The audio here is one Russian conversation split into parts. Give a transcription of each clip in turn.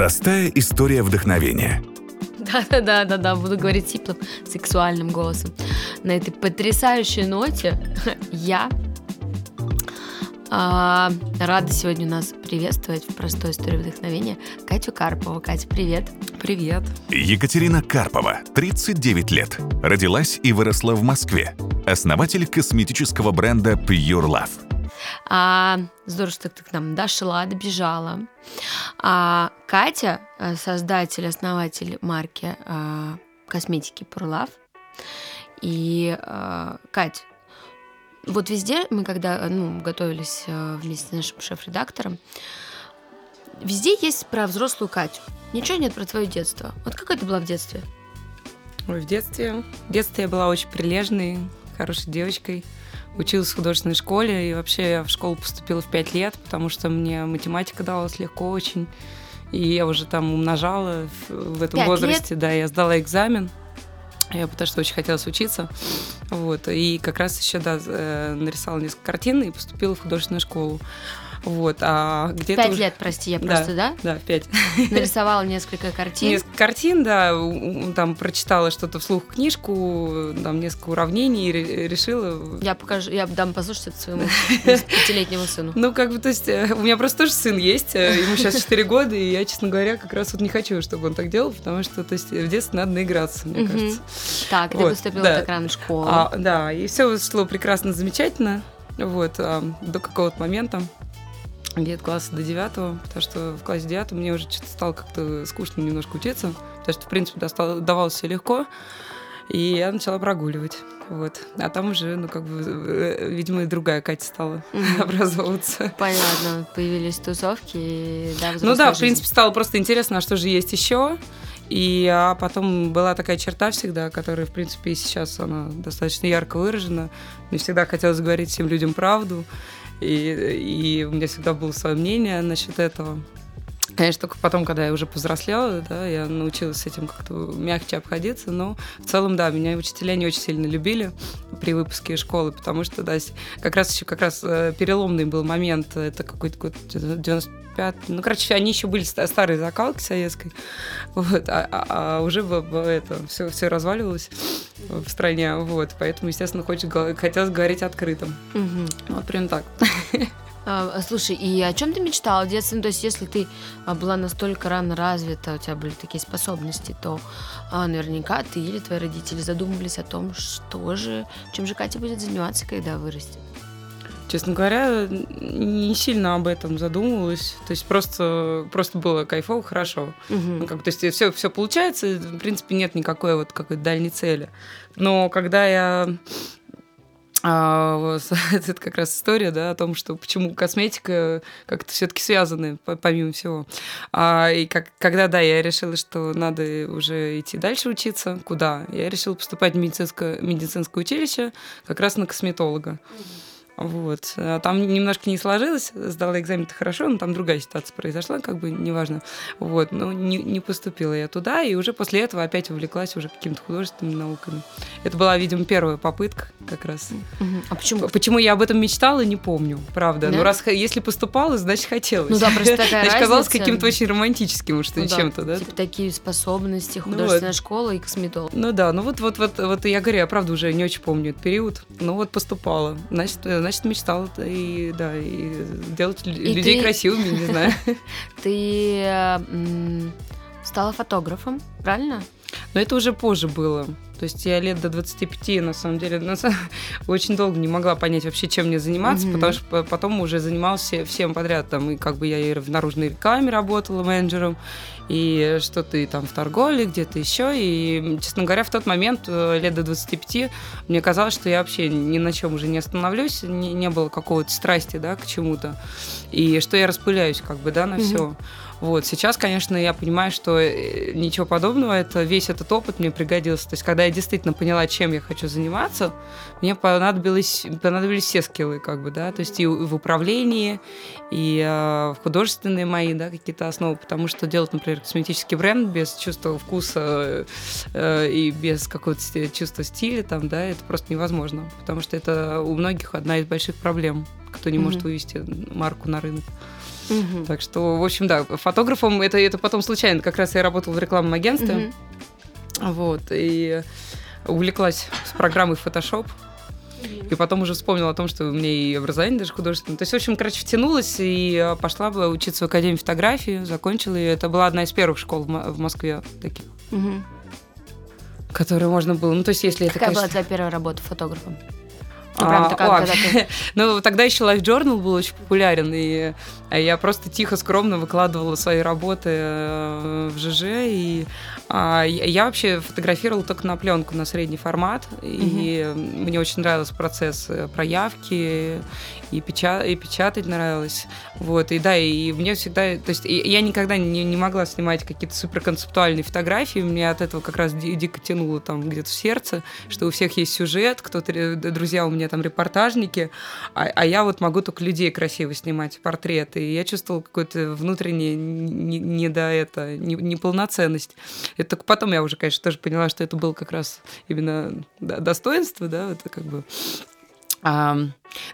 Простая история вдохновения. Да-да-да-да-да, буду говорить теплым, сексуальным голосом. На этой потрясающей ноте я а, рада сегодня у нас приветствовать в простой истории вдохновения Катю Карпову. Катя, привет. Привет. Екатерина Карпова, 39 лет. Родилась и выросла в Москве. Основатель косметического бренда Pure Love. А, здорово, что ты к нам дошла, добежала. А, Катя, э, создатель, основатель марки а, косметики Purlove. И, а, Кать, вот везде мы, когда ну, готовились э, вместе с нашим шеф-редактором, везде есть про взрослую Катю. Ничего нет про твое детство. Вот как это было в детстве? Ой, в детстве... В детстве я была очень прилежной, хорошей девочкой училась в художественной школе, и вообще я в школу поступила в пять лет, потому что мне математика далась легко очень. И я уже там умножала в этом 5 возрасте, лет? да, я сдала экзамен. Я потому что очень хотелось учиться. Вот. И как раз еще, да, э, нарисовала несколько картин и поступила в художественную школу. Вот, а где-то Пять уже- лет, прости, я просто, да? Да, пять. Нарисовала несколько картин. Несколько картин, да, там прочитала что-то вслух книжку, там несколько уравнений решила Я покажу, я дам послушать это своему пятилетнему сыну. Ну, как бы, то есть, э, у меня просто тоже сын есть, э, ему сейчас 4 года, и я, честно говоря, как раз вот не хочу, чтобы он так делал, потому что, то есть, в детстве надо наиграться, мне кажется. Так, ты поступила да. так рано в школу. А, да, и все шло прекрасно, замечательно, вот, а, до какого-то момента, где-то класса до девятого, потому что в классе девятом мне уже что-то стало как-то скучно немножко учиться, потому что, в принципе, достал- давалось все легко, и я начала прогуливать, вот. А там уже, ну, как бы, э, видимо, и другая Катя стала Мгм. образовываться. Понятно, появились тусовки. и, Да, Ну да, в жизнь. принципе, стало просто интересно, а что же есть еще. И а потом была такая черта всегда, которая, в принципе, и сейчас она достаточно ярко выражена. Мне всегда хотелось говорить всем людям правду. И, и у меня всегда было свое мнение насчет этого. Конечно, только потом, когда я уже повзрослела, да, я научилась с этим как-то мягче обходиться, но в целом, да, меня учителя не очень сильно любили при выпуске из школы, потому что, да, как раз еще как раз э, переломный был момент, это какой-то год 95 ну, короче, они еще были ста- старые закалки советской, вот, а, а- а уже в- в это все, все разваливалось в стране, вот, поэтому, естественно, хочет, го- хотелось говорить открыто. Мгм. Вот прям так. А, Слушай, и о чем ты мечтала в детстве? Ну, то есть, если ты а, была настолько рано развита, у тебя были такие способности, то а, наверняка ты или твои родители задумывались о том, что же, чем же Катя будет заниматься, когда вырастет. Честно говоря, не сильно об этом задумывалась. То есть просто, просто было кайфово, хорошо. Ну, как, то есть все, все получается, в принципе, нет никакой вот какой-то дальней цели. Но когда я а, это как раз история, да, о том, что почему косметика как-то все-таки связаны, по- помимо всего. А, и как, когда, да, я решила, что надо уже идти дальше учиться, куда? Я решила поступать в медицинское, медицинское училище как раз на косметолога. Вот. А Там немножко не сложилось, сдала экзамен-то хорошо, но там другая ситуация произошла, как бы неважно. Вот. Но не, не поступила я туда, и уже после этого опять увлеклась уже какими-то художественными науками. Это была, видимо, первая попытка как раз. А почему? Почему я об этом мечтала, не помню, правда. Да? Но раз если поступала, значит хотелось. Ну да, просто такая Значит, казалось разница. каким-то очень романтическим уж Ну чем-то, да? Типа такие способности, Ну художественная школа и косметолог. Ну да, ну вот, вот, вот, вот я говорю, я правда уже не очень помню этот период. Ну вот поступала. Значит, э, значит мечтала и да, и делать И людей ты- красивыми, не знаю. Ты э, стала фотографом, правильно? Но это уже позже было. То есть я лет до 25, на самом деле, на са- очень долго не могла понять вообще, чем мне заниматься, Мгм. потому что по- потом уже занималась все- всем подряд. Там, и как бы я и в наружной рекламе работала менеджером, и что-то и там в торговле, где-то еще. И, честно говоря, в тот момент, э, лет до 25, мне казалось, что я вообще ни на чем уже не остановлюсь, не, не было какого-то страсти, да, к чему-то. И что я распыляюсь, как бы, да, на Мгм. все. Вот, сейчас, конечно, я понимаю, что э, ничего подобного, это весь этот опыт мне пригодился. То есть, когда я действительно поняла, чем я хочу заниматься, мне понадобились, понадобились все скиллы, как бы, да, то есть и в управлении, и э, в художественные мои, да, какие-то основы, потому что делать, например, косметический бренд без чувства вкуса э, и без какого-то чувства стиля, там, да, это просто невозможно, потому что это у многих одна из больших проблем, кто не может Мгм. вывести марку на рынок. Мгм. Так что, в общем, да, фотографом это, это потом случайно. Как раз я работала в рекламном агентстве. Мгм. Вот, и увлеклась с программой Photoshop. И потом уже вспомнила о том, что у меня и образование даже художественное. То есть, в общем, короче, втянулась и э, пошла бы учиться в Академию фотографии, закончила ее. Это была одна из первых школ в Мо- в Москве таких, Мгм. которые можно было. Ну, то есть, если это, Какая была конечно... твоя первая работа фотографом? Ну, прям А, такая, ты- Ну, тогда еще Life Journal был очень популярен, и э, я просто тихо, скромно выкладывала свои работы э, в ЖЖ, и а, я я вообще фотографировала только на пленку, на средний формат, и мне очень нравился процесс э, проявки, и, печа- и печатать нравилось, вот, и да, и мне всегда, то есть я никогда не, не могла снимать какие-то суперконцептуальные фотографии, мне от этого как раз ди- дико тянуло там где-то в сердце, что у всех есть сюжет, кто-то, ре- друзья у меня там репортажники, а, а я вот могу только людей красиво снимать, портреты. И я чувствовала какое-то внутреннее не, не до это, не- неполноценность. Это только потом я уже, конечно, тоже поняла, что это было как раз именно достоинство, да, это как бы... А,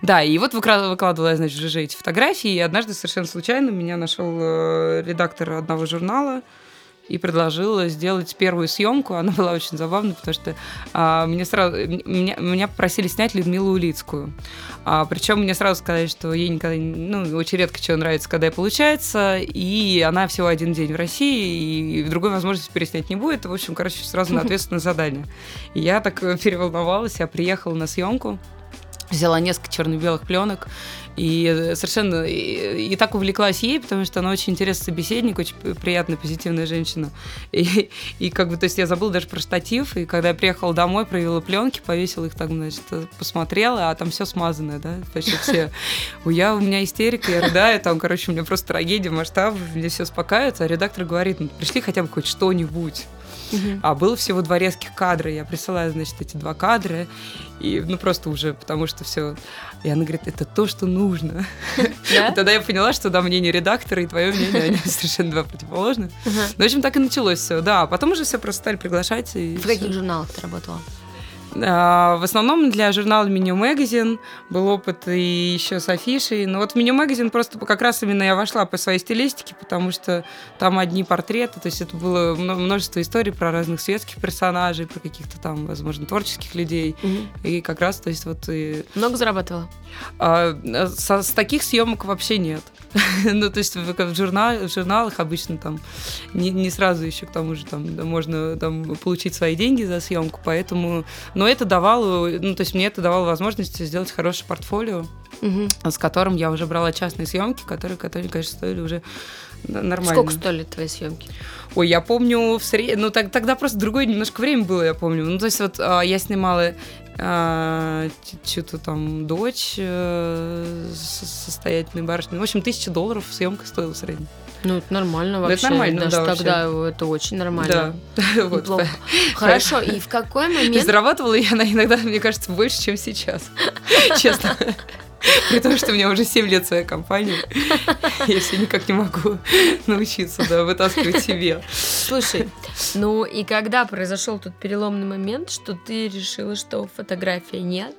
да, и вот выкладывала я, значит, в ЖЖ эти фотографии, и однажды совершенно случайно меня нашел э, редактор одного журнала, и предложила сделать первую съемку. Она была очень забавной, потому что а, мне сразу, меня, меня попросили снять Людмилу Улицкую. А, причем мне сразу сказали, что ей никогда, ну, очень редко чего нравится, когда и получается, и она всего один день в России, и другой возможности переснять не будет. В общем, короче, сразу на ответственное задание. И я так переволновалась, я приехала на съемку, взяла несколько черно-белых пленок и совершенно и, и так увлеклась ей, потому что она очень интересный собеседник, очень приятная, позитивная женщина. И, и как бы, то есть я забыла даже про штатив, и когда я приехала домой, провела пленки, повесила их так, значит, посмотрела, а там все смазанное, да, почти все. У я, у меня истерика, я рыдаю, там, короче, у меня просто трагедия масштабов, мне все успокаивается, а редактор говорит, ну, пришли хотя бы хоть что-нибудь. Мгм. А было всего два резких кадра. Я присылаю, значит, эти два кадра. И, ну, просто уже, потому что все. И она говорит, это то, что нужно. И тогда я поняла, что, да, мнение редактора и твое мнение, они совершенно два противоположных. Ага. Ну, в общем, так и началось все. Да, а потом уже все просто стали приглашать. И В всё. каких журналах ты работала? А, В основном для журнала Меню Magazine был опыт и еще с афишей. Но вот в Меню Magazine просто как раз именно я вошла по своей стилистике, потому что там одни портреты, то есть это было мно- множество историй про разных светских персонажей, про каких-то там, возможно, творческих людей. Мгм. И как раз, то есть вот и, Много зарабатывала? а, со- с таких съемок вообще нет. Ну, то есть в, в журна- в журналах обычно там не, не сразу еще к тому же там можно там получить свои деньги за съемку, поэтому, но это давало, ну, то есть мне это давало возможность сделать хорошее портфолио, Мгм. с которым я уже брала частные съемки, которые, которые, конечно, стоили уже нормально. Сколько стоили твои съемки? Ой, я помню в среднем, ну так, тогда просто другое немножко время было, я помню. Ну то есть вот а, я снимала что-то там дочь э, состоятельной барышни. В общем, тысяча долларов съемка стоила в среднем. Ну, это нормально Ну, это вообще. нормально, Даже да, вообще. тогда это очень нормально. Да, вот. Хорошо, и в какой момент... зарабатывала я она иногда, мне кажется, больше, чем сейчас. Честно. При том, что у меня уже 7 лет своя компания. Я все никак не могу научиться да, вытаскивать себе. Слушай, ну и когда произошел тот переломный момент, что ты решила, что фотография нет,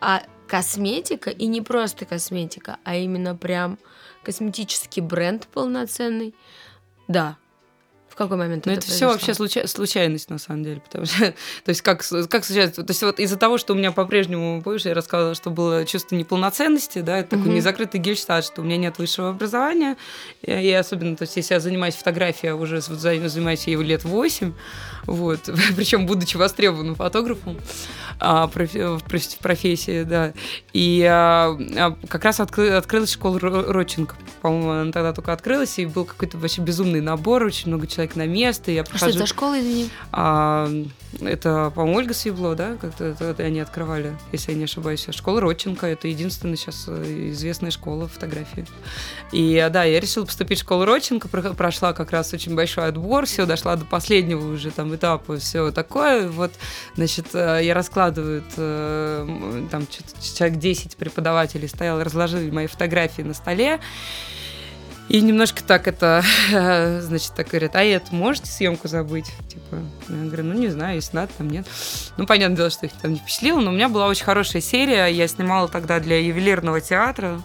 а косметика, и не просто косметика, а именно прям косметический бренд полноценный, да. В какой момент Ну, это это все вообще произошло? случа- случайность, на самом деле. Потому что, то есть, как, как случается? То есть, вот из-за того, что у меня по-прежнему, помнишь, я рассказывала, что было чувство неполноценности, да, это такой Мгм. незакрытый гельштадт, что у меня нет высшего образования. И, особенно, то есть, если я занимаюсь фотографией, я уже вот за- занимаюсь ею лет 8, вот, причем будучи востребованным фотографом а, профи- в в профессии, да. И а, а, как раз откры- открылась школа Ро- Родченко. По-моему, она тогда только открылась, и был какой-то вообще безумный набор, очень много человек на место. Я А что это прохожу... за школа, извини? А, это, по-моему, Ольга Свебло, да, как-то это- они открывали, если я не ошибаюсь. Школа Родченко, это единственная сейчас э, известная школа фотографии. И а, да, я решила поступить в школу Родченко, про- прошла как раз очень большой отбор, все, дошла до последнего уже там этапа, все такое. Вот, значит, э, я раскладываю, э, там человек 10 преподавателей стоял, разложили мои фотографии на столе. И немножко так это, значит, так говорят, а это можете съемку забыть? Типа, я говорю, ну не знаю, если надо, там нет. Ну, понятное дело, что их там не впечатлило, но у меня была очень хорошая серия. Я снимала тогда для ювелирного театра.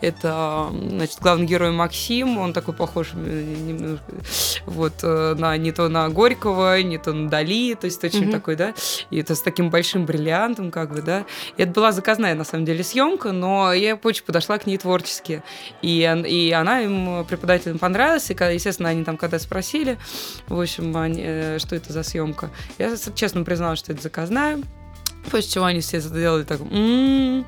Это, значит, главный герой Максим, он такой похож э, немножко вот э, на не то на Горького, не то на Дали, то есть очень mm-hmm. такой, да, и это с таким большим бриллиантом, как бы, да. И это была заказная, на самом деле, съемка, но я очень подошла к ней творчески. И, и она им, преподавателям, понравилась, и, естественно, они там когда спросили, в общем, они, э, что это за съемка, я честно призналась, что это заказная, После чего они все сделали так, м-м-м.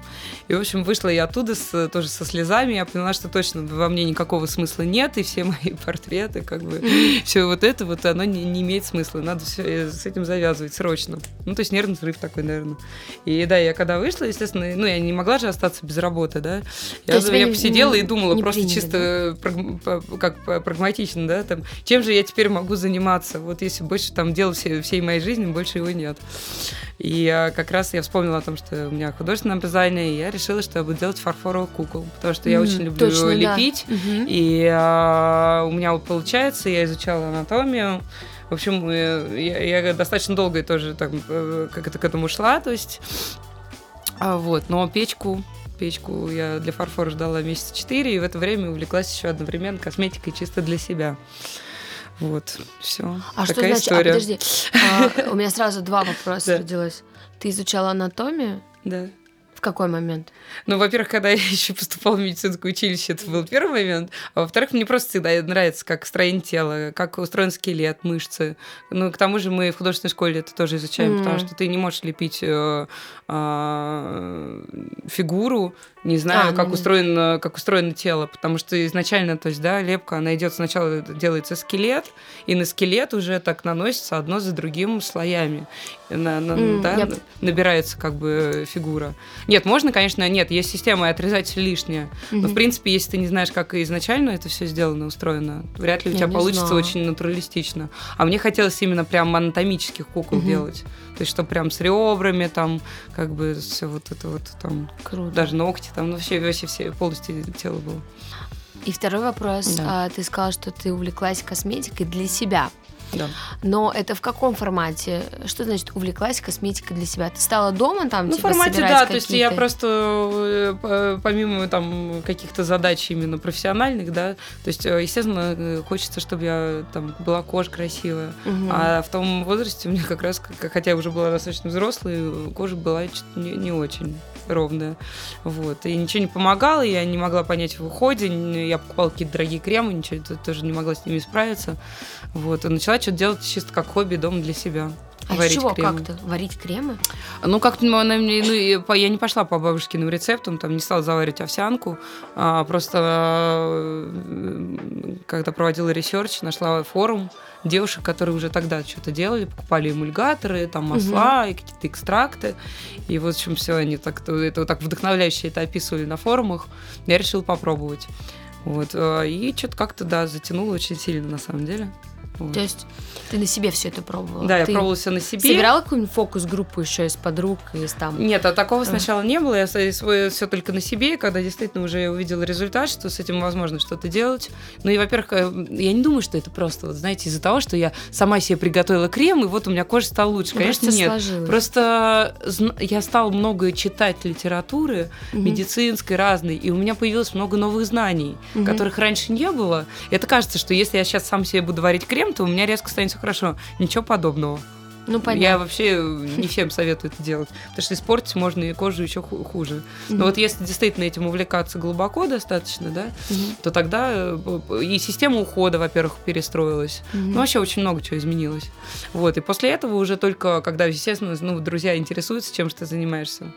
и в общем вышла я оттуда с, тоже со слезами, я поняла, что точно во мне никакого смысла нет, и все мои портреты, как бы, все вот это вот, оно не, не имеет смысла, надо все э, с этим завязывать срочно. Ну, то есть нервный срыв такой, наверное. И да, я когда вышла, естественно, ну, я не могла же остаться без работы, да, я, я посидела не, и думала не просто приняли, чисто да? праг, как прагматично, да, там, чем же я теперь могу заниматься, вот если больше там дел всей, всей моей жизни, больше его нет. И а, как раз я вспомнила о том, что у меня художественное образование, и я решила, что я буду делать фарфоровых кукол, потому что я mm, очень люблю точно, лепить, да. и а, у меня вот получается, я изучала анатомию, в общем, э, я, я достаточно долго тоже так, э, как это к этому шла, то есть, а, вот, но печку печку я для фарфора ждала месяца четыре, и в это время увлеклась еще одновременно косметикой чисто для себя. Вот, все. А что значит? А, история. А, подожди, а, у меня сразу два вопроса родилось. Ты изучала анатомию? Да какой момент? Ну, во-первых, когда я еще поступала в медицинское училище, это был первый момент. А во-вторых, мне просто всегда нравится, как строение тела, как устроен скелет, мышцы. Ну, к тому же мы в художественной школе это тоже изучаем, mm. потому что ты не можешь лепить э, э, фигуру, не знаю, а, как, ну... устроено, как устроено тело, потому что изначально, то есть, да, лепка, она идет сначала делается скелет, и на скелет уже так наносится одно за другим слоями. На, на, mm, да, yep. набирается как бы фигура. Нет, можно, конечно, нет, есть система отрезать лишнее. Mm-hmm. Но, в принципе, если ты не знаешь, как изначально это все сделано, устроено, вряд ли у тебя получится знала. очень натуралистично. А мне хотелось именно прям анатомических кукол mm-hmm. делать. То есть, что прям с ребрами, там, как бы все вот это вот там. Круто. Даже ногти, там, ну, вообще, вообще все, полностью тело было. И второй вопрос. Да. А, ты сказала, что ты увлеклась косметикой для себя. Да. Но это в каком формате? Что значит увлеклась косметикой для себя? Ты стала дома там? Ну, типа, в формате, да. То есть я просто э, помимо там каких-то задач именно профессиональных, да, то есть, э, естественно, э, хочется, чтобы я там была кожа красивая. Угу. А в том возрасте у меня как раз, хотя я уже была достаточно взрослой, кожа была не, не очень ровная. Вот. И ничего не помогало, я не могла понять в уходе, я покупала какие-то дорогие кремы, ничего тоже не могла с ними справиться. Вот. И начала что-то делать чисто как хобби дома для себя. А варить чего кремы. как-то? Варить кремы? Ну, как-то ну, она мне, ну, я не пошла по бабушкиным рецептам, там не стала заваривать овсянку, а просто когда проводила research, нашла форум девушек, которые уже тогда что-то делали, покупали эмульгаторы, там масла угу. и какие-то экстракты. И вот, в общем, все они так, это вот так вдохновляюще это описывали на форумах. Я решила попробовать. Вот. Э, и что-то как-то, да, затянуло очень сильно, на самом деле. Вот. То есть ты на себе все это пробовала? Да, ты я пробовала все на себе. Собирала какую-нибудь фокус-группу еще из подруг, из там? Нет, а такого сначала не было. Я все только на себе, когда действительно уже увидела результат, что с этим возможно что-то делать. Ну и, во-первых, э, я не думаю, что это просто, вот, знаете, из-за того, что я сама себе приготовила крем, и вот у меня кожа стала лучше. Ну, Конечно, нет. Сложилось. Просто я стала много читать литературы угу. медицинской, разной, и у меня появилось много новых знаний, угу. которых раньше не было. Это кажется, что если я сейчас сам себе буду варить крем, то у меня резко станет все хорошо. Ничего подобного. Ну, понятно. Я вообще не всем советую это делать, потому что испортить можно и кожу еще хуже. Mm-hmm. Но вот если действительно этим увлекаться глубоко достаточно, да, mm-hmm. то тогда э, и система ухода, во-первых, перестроилась. Mm-hmm. Ну, вообще очень много чего изменилось. Вот, и после этого уже только, когда, естественно, ну, друзья интересуются, чем ты занимаешься,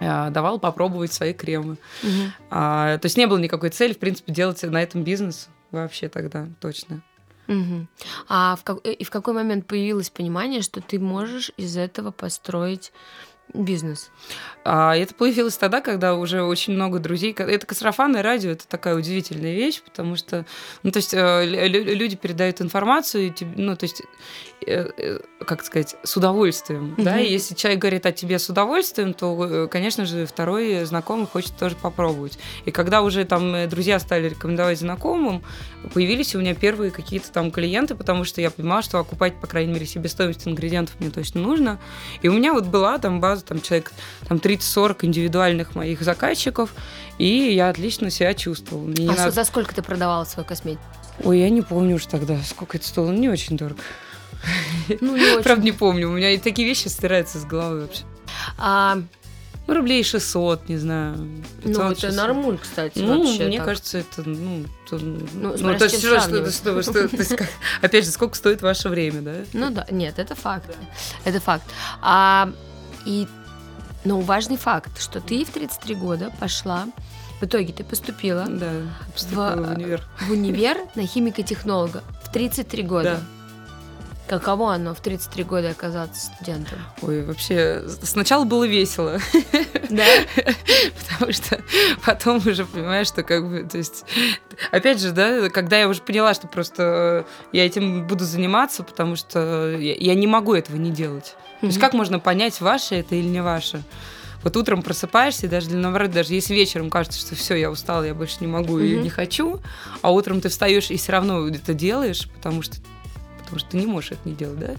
mm-hmm. давал попробовать свои кремы. Mm-hmm. А, то есть не было никакой цели, в принципе, делать на этом бизнес вообще тогда, точно. Угу. А в, как, и в какой момент появилось понимание, что ты можешь из этого построить бизнес? А это появилось тогда, когда уже очень много друзей... Это сарафанное радио, это такая удивительная вещь, потому что, ну, то есть э, люди передают информацию, ну, то есть Э, э, как сказать, с удовольствием. Mm-hmm. Да? И если человек говорит о тебе с удовольствием, то, конечно же, второй знакомый хочет тоже попробовать. И когда уже там друзья стали рекомендовать знакомым, появились у меня первые какие-то там клиенты, потому что я понимала, что окупать, по крайней мере, себестоимость ингредиентов мне точно нужно. И у меня вот была там база сразу там человек там 30-40 индивидуальных моих заказчиков, и я отлично себя чувствовала. Мне не А надо- за сколько ты продавала свою косметику? Ой, я не помню уж тогда, сколько это стоило, не очень дорого. Ну, не очень. Правда, не помню, у меня и такие вещи стираются с головы вообще. А, Ну, рублей 600, не знаю. ну, 500, это 600. нормуль, кстати, Ну, вообще. мне так. кажется, это, ну, то, ну, смотря то с есть, что, что, что, что- то есть, как- опять же, сколько стоит ваше время, да? Ну да, нет, это факт. Это факт. А, и, ну, важный факт, что ты в 33 года пошла, в итоге ты поступила Да, поступила в В- универ. в универ на химико-технолога в 33 года. Да. Каково оно в 33 года оказаться студентом? Ой, вообще, сначала было весело, Да? потому что потом уже понимаешь, что как бы, то есть, опять же, да, когда я уже поняла, что просто э, я этим буду заниматься, потому что я, я не могу этого не делать. То есть как можно понять, ваше это или не ваше? Вот утром просыпаешься, и даже для наоборот, даже если вечером кажется, что все, я устала, я больше не могу и не хочу, а утром ты встаешь и все равно это делаешь, потому что потому что ты не можешь это не делать, да?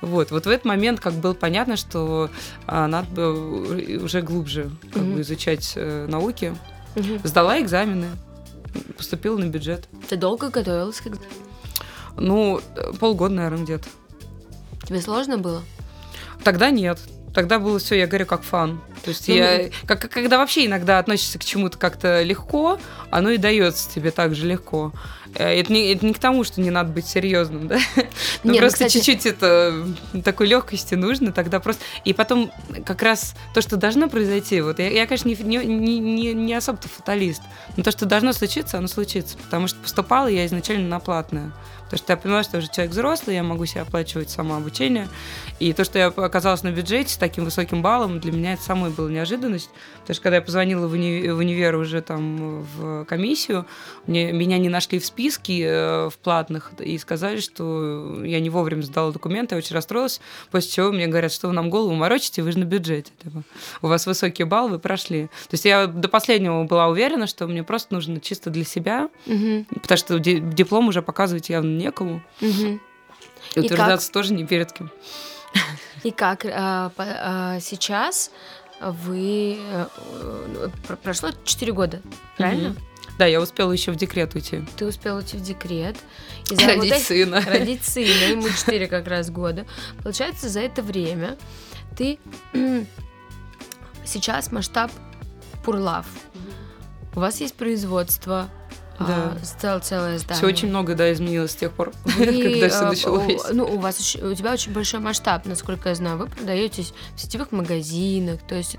Вот, вот в этот момент как было понятно, что а, надо бы уже глубже как Мгм. бы изучать э, науки. Мгм. Сдала экзамены, поступила на бюджет. Ты долго готовилась? к экзамену? Ну, э, полгода, наверное, где-то. Тебе сложно было? Тогда нет. Тогда было все, я говорю, как фан. То есть Ну, я, как, как- когда вообще иногда относишься к чему-то как-то легко, оно и дается тебе так же легко. Э, Это не, это не к тому, что не надо быть серьезным, да? Ну, Не, ну, просто кстати- чуть-чуть это такой легкости нужно, тогда просто. И потом как раз то, что должно произойти, вот я, я, конечно, не, не, не, не особо-то фаталист, но то, что должно случиться, оно случится. Потому что поступала я изначально на платное. Потому что я поняла, что я уже человек взрослый, я могу себе оплачивать само обучение. И то, что я оказалась на бюджете с таким высоким баллом, для меня это самой была неожиданность. Потому что когда я позвонила в, уни- в универ уже там в комиссию, мне, меня не нашли в списке э, в платных и сказали, что я не вовремя сдала документы, я очень расстроилась, после чего мне говорят, что вы нам голову морочите, вы же на бюджете. типа. У вас высокий балл, вы прошли. То есть я до последнего была уверена, что мне просто нужно чисто для себя, Мгм. потому что ди- диплом уже показывать явно некому. Мгм. И И утверждаться тоже не перед кем. И как а, по- а, сейчас вы... э, про- прошло 4 года, правильно? Мгм. Да, я успела еще в декрет уйти. Ты успела уйти в декрет. И Родить вот сына. Родить сына, ему 4 как раз года. Получается, за это время ты... Сейчас масштаб Пурлав. У вас есть производство, Да. а, цел- целое здание. Все очень много, да, изменилось с тех пор, Вы, когда все началось. Ну, у вас очень- у тебя очень большой масштаб, насколько я знаю. Вы продаетесь в сетевых магазинах, то есть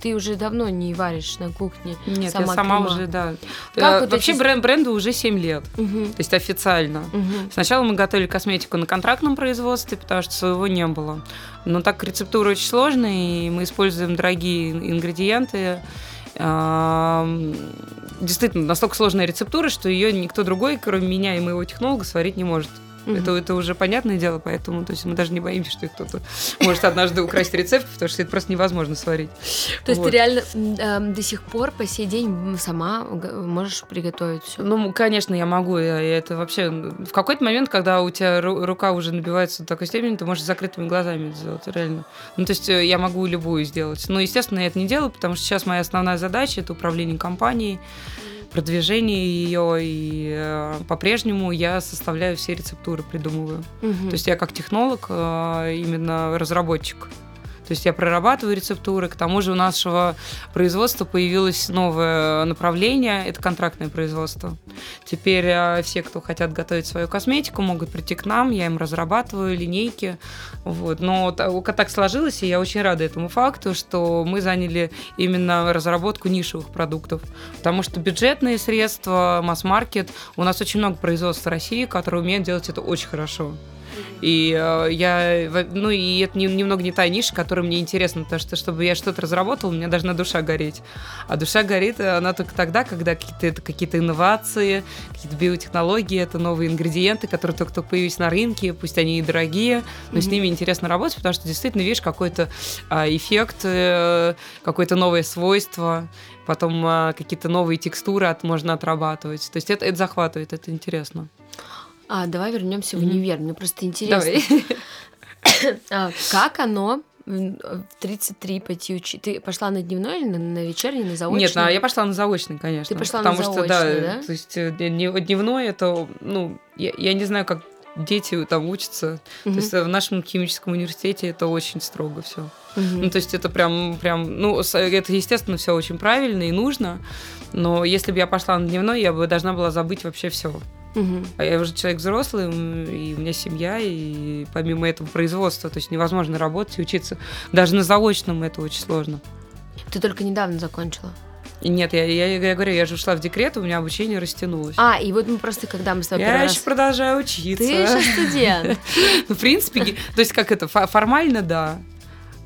ты уже давно не варишь на кухне. Нет, сама я сама крема. уже, да. Как Э, вот Вообще эти- бренд, бренду уже 7 лет, Мгм, то есть официально. мгм. Сначала мы готовили косметику на контрактном производстве, потому что своего не было. Но так рецептура очень сложная, и мы используем дорогие ингредиенты. Действительно, настолько сложная рецептура, что ее никто другой, кроме меня и моего технолога, сварить не может. Мгм. Это, это уже понятное дело, поэтому то есть мы даже не боимся, что кто-то может однажды украсть рецепт, потому что это просто невозможно сварить. То есть Вот. ты реально эм, до сих пор по сей день сама можешь приготовить все. Ну, конечно, я могу. Я, я это вообще... В какой-то момент, когда у тебя ру- рука уже набивается до такой степени, ты можешь с закрытыми глазами это сделать, реально. Ну, то есть э, я могу любую сделать. Но, естественно, я это не делаю, потому что сейчас моя основная задача – это управление компанией, продвижение ее, и э, по-прежнему я составляю все рецептуры, придумываю. То есть я как технолог, э, именно разработчик. То есть я прорабатываю рецептуры. К тому же у нашего производства появилось новое направление. Это контрактное производство. Теперь э, все, кто хотят готовить свою косметику, могут прийти к нам. Я им разрабатываю линейки. Вот. Но та- так сложилось, и я очень рада этому факту, что мы заняли именно разработку нишевых продуктов. Потому что бюджетные средства, масс-маркет, у нас очень много производств России, которые умеют делать это очень хорошо. И э, я, ну и это не- немного не та ниша, которая мне интересна, потому что, чтобы я что-то разработала, у меня должна душа гореть. А душа горит, э, она только тогда, когда какие-то, это какие-то инновации, какие-то биотехнологии, это новые ингредиенты, которые только-только появились на рынке, пусть они и дорогие, но с Мгм. ними интересно работать, потому что действительно видишь какой-то а, эффект, э, какое-то новое свойство, потом а, какие-то новые текстуры от, можно отрабатывать. То есть это, это захватывает, это интересно. А, давай вернемся в Мгм. универ. Мне просто интересно, а, как оно в 33 пойти учить? Ты пошла на дневной или на, на вечерний, на заочный? Нет, на, я пошла на заочный, конечно. Ты пошла потому на что, заочный, да, да? то есть э, дне- дневной это, ну, я, я не знаю, как дети там учатся. Мгм. То есть э, в нашем химическом университете это очень строго все. Мгм. Ну, то есть это прям, прям, ну, это, естественно, все очень правильно и нужно, но если бы я пошла на дневной, я бы должна была забыть вообще все. Мгм. А я уже человек взрослый, и у меня семья, и помимо этого производство, то есть невозможно работать и учиться. Даже на заочном это очень сложно. Ты только недавно закончила. Нет, я, я, я говорю, я же ушла в декрет, у меня обучение растянулось. А, и вот мы просто, когда мы с тобой я еще раз- продолжаю учиться. Ты еще студент. Ну, в принципе, то есть как это, фо- формально, да.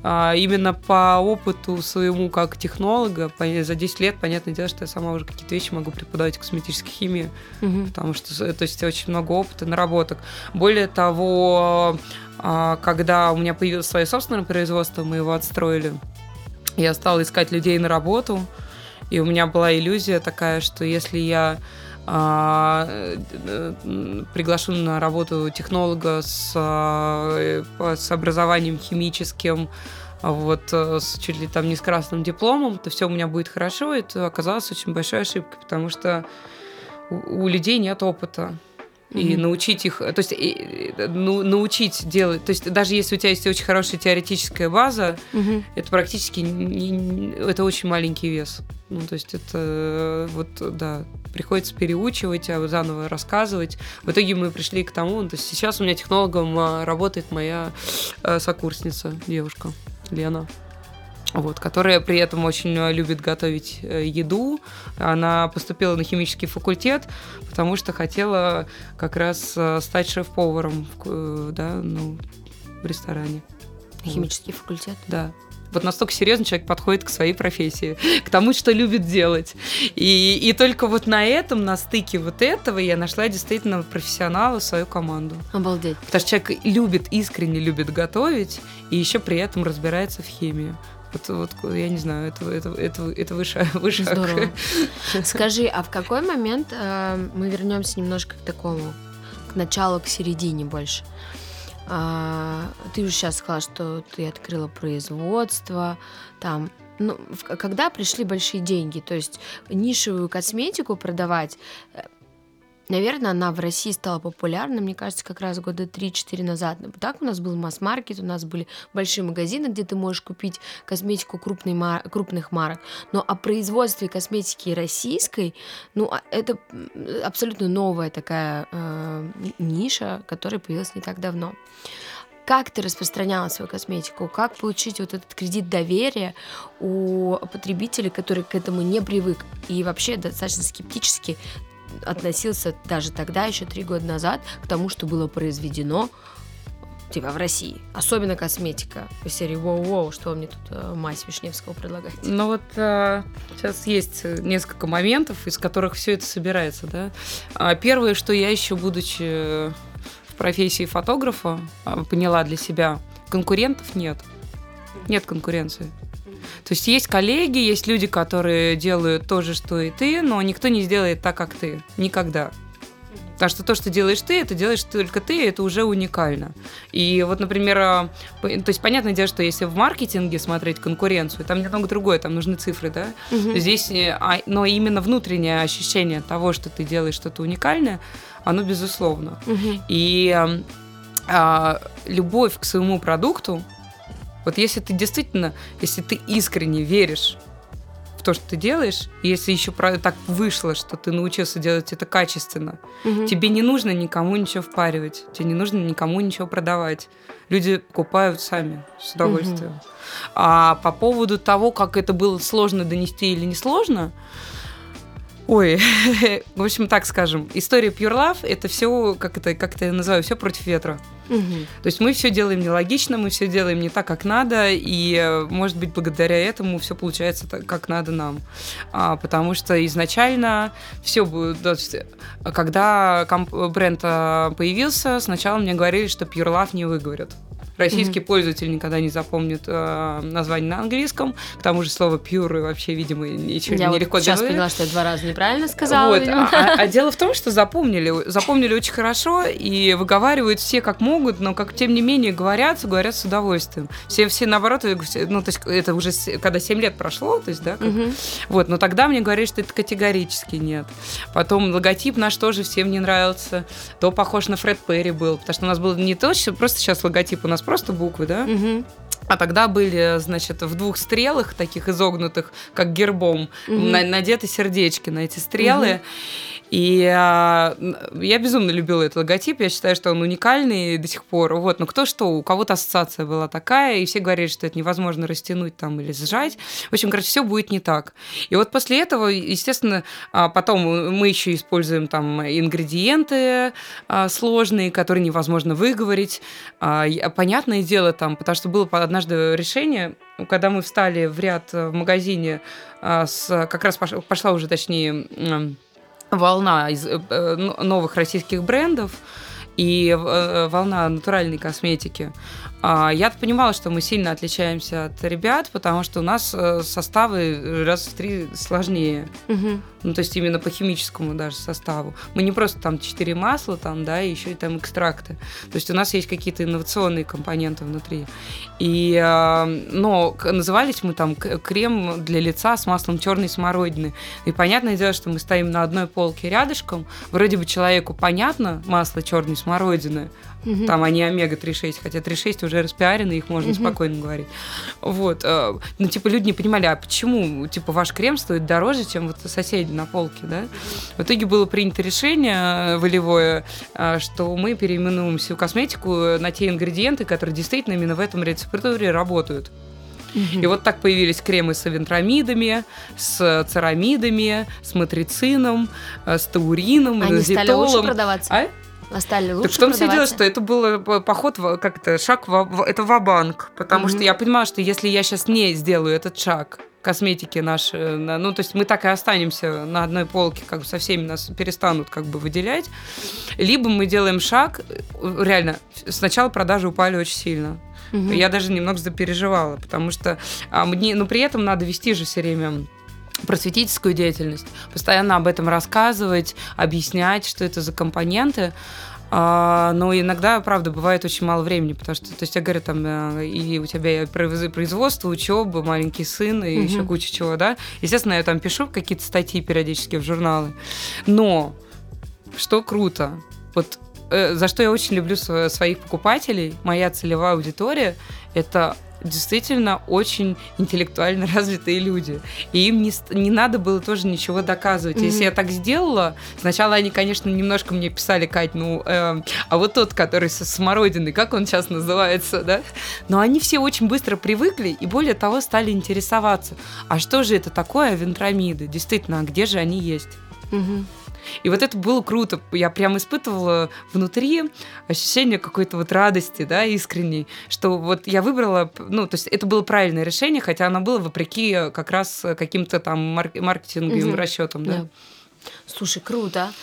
А, именно по опыту своему как технолога, за 10 лет, понятное дело, что я сама уже какие-то вещи могу преподавать косметической химии, Мгм. потому что с- то есть очень много опыта, наработок. Более того, а, когда у меня появилось свое собственное производство, мы его отстроили, я стала искать людей на работу, и у меня была иллюзия такая, что если я а, э, приглашу на работу технолога с, э, с образованием химическим, вот э, с чуть ли там не с красным дипломом, то все у меня будет хорошо. Это оказалось очень большой ошибкой, потому что у, у людей нет опыта. И Мгм. научить их, то есть и, э, ну, научить делать, то есть даже если у тебя есть очень хорошая теоретическая база, Мгм. это практически не- это очень маленький вес. Ну, то есть это э, вот, да, приходится переучивать, а заново рассказывать. В итоге мы пришли к тому, то есть сейчас у меня технологом а, работает моя э, сокурсница, девушка Лена. Вот, которая при этом очень э, любит готовить э, еду. Она поступила на химический факультет, потому что хотела как раз э, стать шеф-поваром да, ну, в ресторане. Химический факультет. Да. Вот настолько серьезно человек подходит к своей профессии, к тому, что любит делать. И, и только вот на этом, на стыке вот этого я нашла действительно профессионала свою команду. Обалдеть. Потому что человек любит, искренне любит готовить, и еще при этом разбирается в химии. Вот, вот я не знаю, это, это, это, это выше, выше. Здорово. Скажи, а в какой момент э, мы вернемся немножко к такому, к началу, к середине больше? А, ты уже сейчас сказала, что ты открыла производство, там, ну, когда пришли большие деньги, то есть нишевую косметику продавать, э, наверное, она в России стала популярна, мне кажется, как раз года 3-4 назад. Так у нас был масс-маркет, у нас были большие магазины, где ты можешь купить косметику крупной мар- крупных марок. Но о производстве косметики российской, ну, а- это абсолютно новая такая э, ниша, которая появилась не так давно. Как ты распространяла свою косметику? Как получить вот этот кредит доверия у потребителей, который к этому не привык и вообще достаточно скептически относился даже тогда, еще три года назад, к тому, что было произведено типа в России. Особенно косметика. По серии «Воу-воу, что мне тут э, мазь Вишневского предлагаете?» Ну вот а, сейчас есть э, несколько моментов, из которых все это собирается, да. А, Первое, что я еще, будучи в профессии фотографа, а, поняла для себя, конкурентов нет. Нет конкуренции. То есть есть коллеги, есть люди, которые делают то же, что и ты, но никто не сделает так, как ты. Никогда. Потому что то, что делаешь ты, это делаешь только ты, это уже уникально. И вот, например, а, то есть понятное дело, что если в маркетинге смотреть конкуренцию, там немного другое, там нужны цифры, да? Мгм. Здесь, э, а- но именно внутреннее ощущение того, что ты делаешь что-то уникальное, оно безусловно. Мгм. И а, любовь к своему продукту, вот если ты действительно, если ты искренне веришь в то, что ты делаешь, и если еще так вышло, что ты научился делать это качественно, Мгм. тебе не нужно никому ничего впаривать, тебе не нужно никому ничего продавать. Люди покупают сами с удовольствием. А по поводу того, как это было сложно донести или не сложно, Ой, в общем, так скажем, история Pure Love это все, как это, как это я называю, все против ветра. Мгм. То есть мы все делаем нелогично, мы все делаем не так, как надо, и, может быть, благодаря этому все получается так, как надо нам. А, потому что изначально все э, когда комп- бренд а, появился, сначала мне говорили, что Pure Love не выговорят. Российский mm-hmm. пользователь никогда не запомнит э, название на английском. К тому же слово pure вообще, видимо, ничего я не легко сейчас говорить. поняла, что я два раза неправильно сказала. Вот. А, а, а дело в том, что запомнили, запомнили очень хорошо и выговаривают все как могут, но как тем не менее говорят, говорят с удовольствием. Все, все наоборот, ну то есть это уже когда 7 лет прошло, то есть да, как, Мгм. вот, но тогда мне говорили, что это категорически нет. Потом логотип наш тоже всем не нравился. То похож на Фред Перри был, потому что у нас был не то, что просто сейчас логотип, у нас просто буквы, да? Мгм. А тогда были, значит, в двух стрелах, таких изогнутых, как гербом, на- надеты сердечки на эти стрелы. И а, я безумно любила этот логотип. Я считаю, что он уникальный до сих пор. Вот, но кто что, у кого-то ассоциация была такая, и все говорили, что это невозможно растянуть там или сжать. В общем, короче, все будет не так. И вот после этого, естественно, а, потом мы еще используем там ингредиенты а, сложные, которые невозможно выговорить. А, Понятное дело там, потому что было однажды решение, когда мы встали в ряд э, в магазине, с, как раз пош- пошла уже, точнее, волна из э, э, но- новых российских брендов и э, волна натуральной косметики. А, Я понимала, что мы сильно отличаемся от ребят, потому что у нас э, составы раз в три сложнее. Мгм. Ну, то есть именно по химическому даже составу. Мы не просто там 4 масла, там, да, и еще и там экстракты. То есть у нас есть какие-то инновационные компоненты внутри. И, а, но назывались мы там крем для лица с маслом черной смородины. И понятное дело, что мы стоим на одной полке рядышком. Вроде бы человеку понятно масло черной смородины, Мгм. там они омега-3,6, хотя 3,6 уже распиарены, их можно Мгм. спокойно говорить. Вот. э, Ну, типа, люди не понимали, а почему, типа, ваш крем стоит дороже, чем вот соседи на полке, да? В итоге было принято решение э, волевое, э, что мы переименуем всю косметику на те ингредиенты, которые действительно именно в этом рецептуре работают. И вот так появились кремы с авентрамидами, с церамидами, с матрицином, с таурином, Они стали лучше продаваться? А? Стали лучше Так в том все дело, что это был э, поход, в- как это, шаг, в, в- это ва-банк. Потому Мгм. что я понимала, что если я сейчас не сделаю этот шаг, косметики наши, на- ну, то есть мы так и останемся на одной полке, как бы со всеми нас перестанут как бы выделять, либо мы делаем шаг, э, реально, сначала продажи упали очень сильно. Мгм. Я даже немного запереживала, потому что а, мне, но при этом надо вести же все время просветительскую деятельность, постоянно об этом рассказывать, объяснять, что это за компоненты. А, но иногда, правда, бывает очень мало времени, потому что, то есть, я говорю, там, э, и у тебя и производство, учеба, маленький сын, и Мгм. еще куча чего, да. Естественно, я там пишу какие-то статьи периодически в журналы. Но что круто, вот э, за что я очень люблю сво- своих покупателей, моя целевая аудитория, это действительно очень интеллектуально развитые люди. И им не, не надо было тоже ничего доказывать. Мгм. Если я так сделала, сначала они, конечно, немножко мне писали, Кать, ну, эм, а вот тот, который со смородиной, как он сейчас называется, да? Но они все очень быстро привыкли и, более того, стали интересоваться. А что же это такое вентрамиды? Действительно, а где же они есть? Мгм. И вот это было круто. Я прям испытывала внутри ощущение какой-то вот радости, да, искренней, что вот я выбрала, ну, то есть это было правильное решение, хотя оно было вопреки как раз каким-то там мар- маркетинговым Мгм. расчетам, да. Да. Слушай, круто.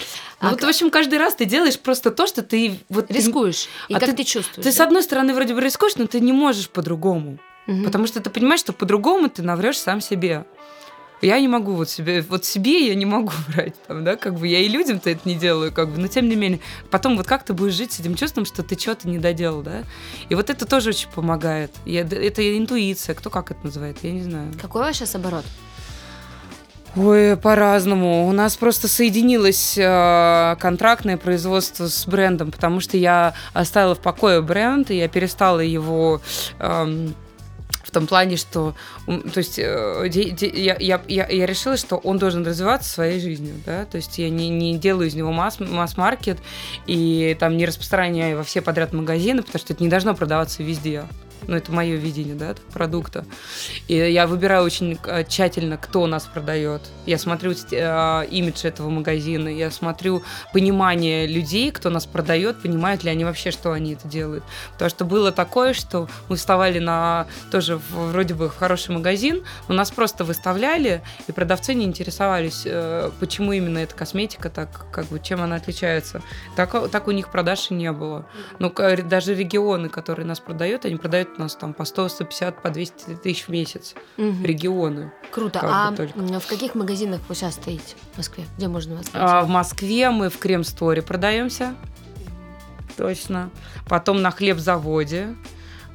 Ну, А вот, в общем, каждый раз ты делаешь просто то, что ты вот ты- Рискуешь. И а как ты- ты, чувствуешь? Ты, с да? одной стороны, вроде бы рискуешь, но ты не можешь по-другому. Мгм. Потому что ты понимаешь, что по-другому ты наврешь сам себе. Я не могу вот себе, вот себе я не могу врать, там, да, как бы я и людям-то это не делаю, как бы, но тем не менее. Потом вот как ты будешь жить с этим чувством, что ты что-то не доделал, да? И вот это тоже очень помогает. Я- это интуиция, кто как это называет, я не знаю. Какой у вас сейчас оборот? Ой, по-разному. У нас просто соединилось э, контрактное производство с брендом, потому что я оставила в покое бренд, и я перестала его эм, в том плане, что, то есть, э, я, я, я, я решила, что он должен развиваться своей жизнью, да, то есть я не, не делаю из него масс, масс-маркет и там не распространяю во все подряд магазины, потому что это не должно продаваться везде. Ну, это мое видение, да, продукта. И я выбираю очень э, тщательно, кто нас продает. Я смотрю э, имидж этого магазина, я смотрю понимание людей, кто нас продает, понимают ли они вообще, что они это делают. Потому что было такое, что мы вставали на тоже вроде бы в хороший магазин, но нас просто выставляли, и продавцы не интересовались, э, почему именно эта косметика так, как бы, чем она отличается. Так, так у них продаж и не было. Но даже регионы, которые нас продают, они продают нас там по 100, 150, по 200 тысяч в месяц. Угу. Регионы. Круто. А в каких магазинах вы сейчас стоите в Москве? Где можно вас найти? А, в Москве мы в Крем-сторе продаемся. Точно. Потом на хлебзаводе.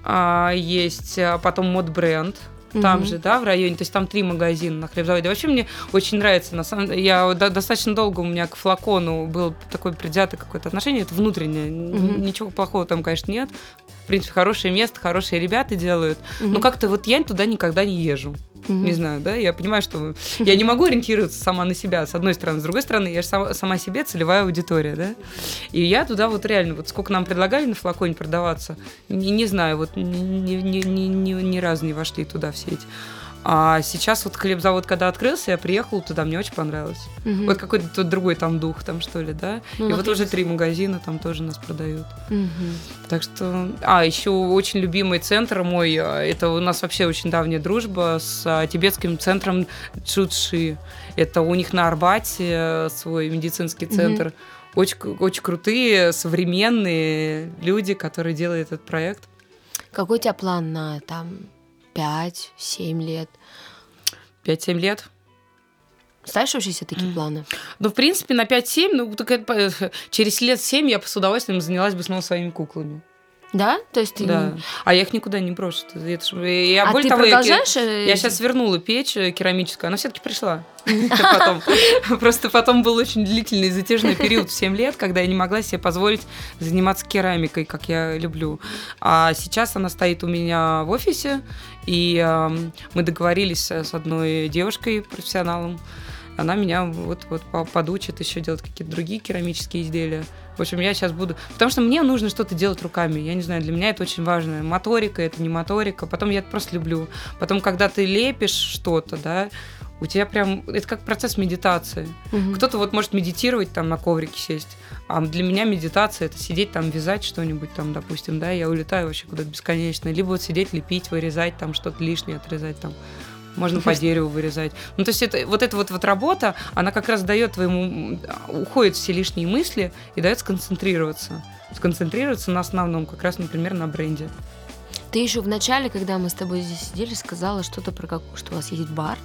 А, есть а, потом мод-бренд там угу. же, да, в районе. То есть там три магазина на хлебзаводе. Вообще мне очень нравится. На самом я достаточно долго у меня к флакону было такое предвзятое какое-то отношение. Это внутреннее. Угу. Ничего плохого там, конечно, нет. В принципе, хорошее место, хорошие ребята делают. Угу. Но как-то вот я туда никогда не езжу. Mm-hmm. Не знаю, да, я понимаю, что я не могу ориентироваться сама на себя, с одной стороны, с другой стороны, я же сама, сама себе целевая аудитория, да, и я туда вот реально, вот сколько нам предлагали на флаконе продаваться, не, не знаю, вот ни, ни, ни, ни, ни разу не вошли туда все эти. А сейчас вот хлебзавод, когда открылся, я приехала туда, мне очень понравилось. Угу. Вот какой-то тут другой там дух, там что ли, да? Ну, и вот уже три магазина там тоже нас продают. Угу. Так что... А, еще очень любимый центр мой, а, это у нас вообще очень давняя дружба с а, тибетским центром Чудши. Это у них на Арбате э, свой медицинский центр. Угу. Очень, очень крутые, современные люди, которые делают этот проект. Какой у тебя план на там 5-7 лет. 5-7 лет? Ставишь вообще себе такие mm. планы? Ну, в принципе, на 5-7, ну, так это, через лет 7 я с удовольствием занялась бы снова своими куклами. Да? То есть ты... Да. А я их никуда не брошу. Это ж... я, а более ты того, продолжаешь? Я, э, я сейчас вернула печь э, керамическую, она все-таки пришла. Потом. Просто потом был очень длительный затяжной период в 7 лет, когда я не могла себе позволить заниматься керамикой, как я люблю. А сейчас она стоит у меня в офисе, и мы договорились с одной девушкой, профессионалом, она меня вот, вот подучит еще делать какие-то другие керамические изделия. В общем, я сейчас буду... Потому что мне нужно что-то делать руками. Я не знаю, для меня это очень важно. Моторика, это не моторика. Потом я это просто люблю. Потом, когда ты лепишь что-то, да, у тебя прям... Это как процесс медитации. Угу. Кто-то вот может медитировать, там, на коврике сесть. А для меня медитация – это сидеть там, вязать что-нибудь там, допустим, да, я улетаю вообще куда-то бесконечно. Либо вот сидеть, лепить, вырезать там, что-то лишнее отрезать там можно по дереву вырезать. Ну, то есть это, вот эта вот, вот работа, она как раз дает твоему... Уходят все лишние мысли и дает сконцентрироваться. Сконцентрироваться на основном, как раз, например, на бренде. Ты еще в начале, когда мы с тобой здесь сидели, сказала что-то про как, что у вас есть бар.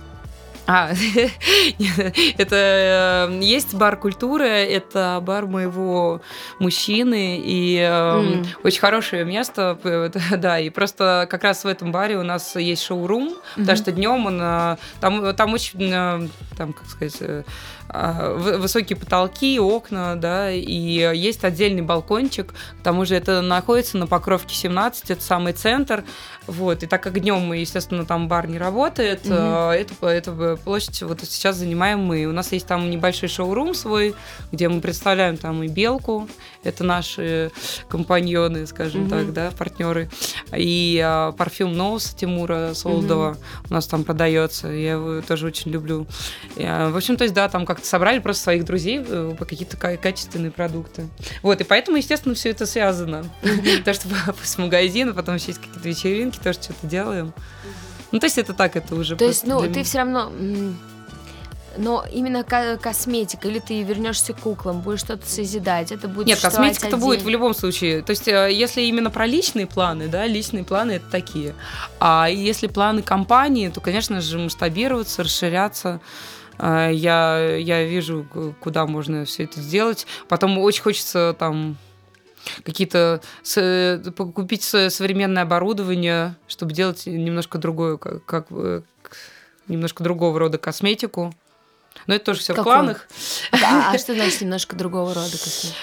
А, это э, есть бар культуры, это бар моего мужчины, и mm. очень хорошее место, да, и просто как раз в этом баре у нас есть шоу-рум, mm-hmm. потому что днем он, э, там, там очень, там, как сказать, высокие потолки, окна, да, и есть отдельный балкончик, к тому же это находится на Покровке 17, это самый центр, вот, и так как днем естественно, там бар не работает, угу. это, это площадь вот сейчас занимаем мы. У нас есть там небольшой шоу-рум свой, где мы представляем там и Белку, это наши компаньоны, скажем угу. так, да, партнеры, и а, парфюм Ноус Тимура Солдова угу. у нас там продается, я его тоже очень люблю. И, в общем, то есть, да, там как собрали просто своих друзей э, по какие-то качественные продукты. Вот, и поэтому, естественно, все это связано. То, что с магазина, потом еще есть какие-то вечеринки, тоже что-то делаем. Ну, то есть это так, это уже То есть, ну, ты все равно... Но именно косметика, или ты вернешься к куклам, будешь что-то созидать, это будет Нет, косметика-то будет в любом случае. То есть, э, если именно про личные планы, да, личные планы это такие. А если планы компании, то, конечно же, масштабироваться, расширяться. А, я, я вижу, куда можно все это сделать. Потом очень хочется там какие-то купить современное оборудование, чтобы делать немножко другое, как, как немножко другого рода косметику. Но это тоже все в планах. А, а что значит немножко другого рода косметику?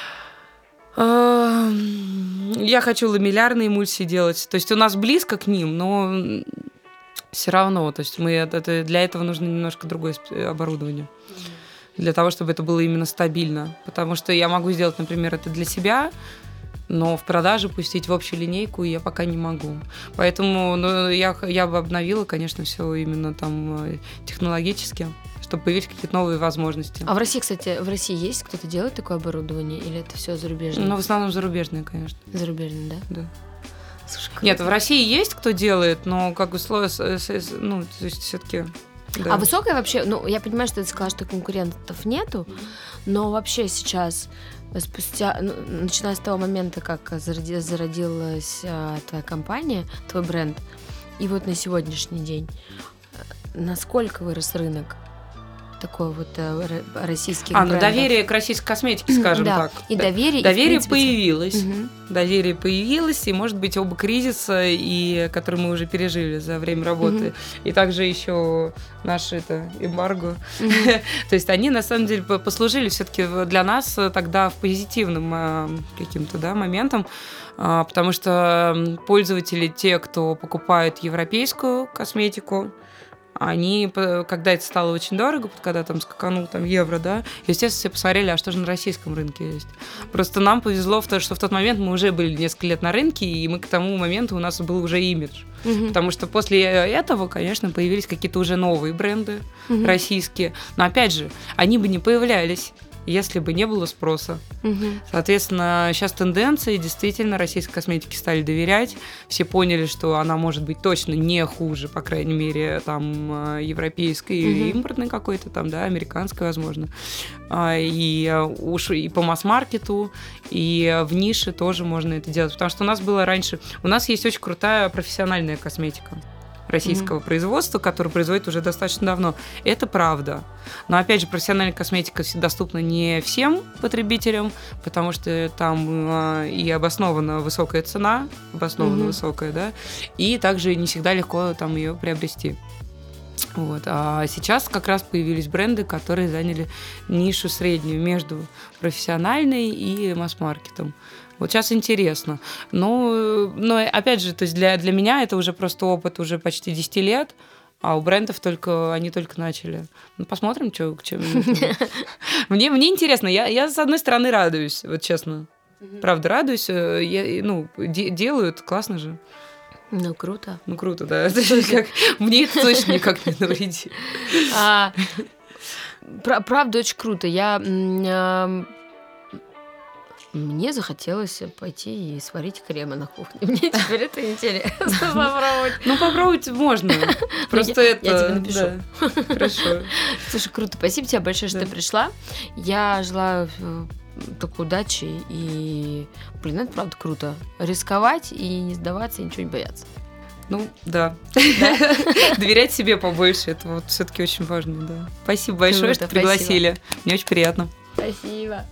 Я хочу ламеллярные эмульсии делать. То есть у нас близко к ним, но все равно, то есть мы это, для этого нужно немножко другое оборудование. Для того, чтобы это было именно стабильно. Потому что я могу сделать, например, это для себя, но в продаже пустить в общую линейку я пока не могу. Поэтому ну, я, я бы обновила, конечно, все именно там э, технологически чтобы появились какие-то новые возможности. А в России, кстати, в России есть кто-то делает такое оборудование или это все зарубежное? Ну, в основном зарубежное, конечно. Зарубежное, да? Да. Слушай, Нет, в России есть кто делает, но как бы слой, ну, то есть все-таки. Да. А высокая вообще, ну, я понимаю, что ты сказала, что конкурентов нету, но вообще сейчас спустя, ну, начиная с того момента, как зароди, зародилась а, твоя компания, твой бренд, и вот на сегодняшний день, э, насколько вырос рынок? Такой вот э, российский. А, ну доверие к российской косметике, скажем да. так. И доверие. Доверие и, принципе, появилось. Угу. Доверие появилось, и, может быть, оба кризиса, и, которые мы уже пережили за время работы, угу. и также еще наш это эмбарго. Угу. То есть они, на самом деле, послужили все-таки для нас тогда в позитивным а, каким-то да, моментом, а, потому что пользователи, те, кто покупает европейскую косметику, они, когда это стало очень дорого, когда там скаканул там евро, да, естественно, все посмотрели, а что же на российском рынке есть. Просто нам повезло в то, что в тот момент мы уже были несколько лет на рынке, и мы к тому моменту у нас был уже имидж. Угу. Потому что после этого, конечно, появились какие-то уже новые бренды угу. российские. Но опять же, они бы не появлялись, если бы не было спроса. Угу. Соответственно, сейчас тенденции действительно российской косметике стали доверять. Все поняли, что она может быть точно не хуже, по крайней мере, там европейской угу. или импортной какой-то там, да, американской, возможно. А, и а, уж и по масс-маркету, и в нише тоже можно это делать. Потому что у нас было раньше... У нас есть очень крутая профессиональная косметика российского mm-hmm. производства, который производит уже достаточно давно. Это правда. Но опять же, профессиональная косметика доступна не всем потребителям, потому что там э, и обоснована высокая цена, обоснована mm-hmm. высокая, да, и также не всегда легко там ее приобрести. Вот. А сейчас как раз появились бренды, которые заняли нишу среднюю между профессиональной и масс-маркетом. Вот сейчас интересно. Но, но опять же, то есть для, для меня это уже просто опыт уже почти 10 лет, а у брендов только они только начали. Ну, посмотрим, что к чему. Мне, мне интересно. Я, я, с одной стороны, радуюсь, вот честно. Правда, радуюсь. Э, я, ну, де, делают, классно же. Ну, круто. Ну, круто, да. Мне это точно никак не навредит. А, правда, очень круто. Я мне захотелось пойти и сварить крема на кухне. Мне теперь это интересно попробовать. Ну, попробовать можно. Просто это... Я тебе напишу. Хорошо. Слушай, круто. Спасибо тебе большое, что ты пришла. Я желаю только удачи и, блин, это правда круто. Рисковать и не сдаваться, и ничего не бояться. Ну, да. Доверять себе побольше, это вот все-таки очень важно, да. Спасибо большое, что пригласили. Мне очень приятно. Спасибо.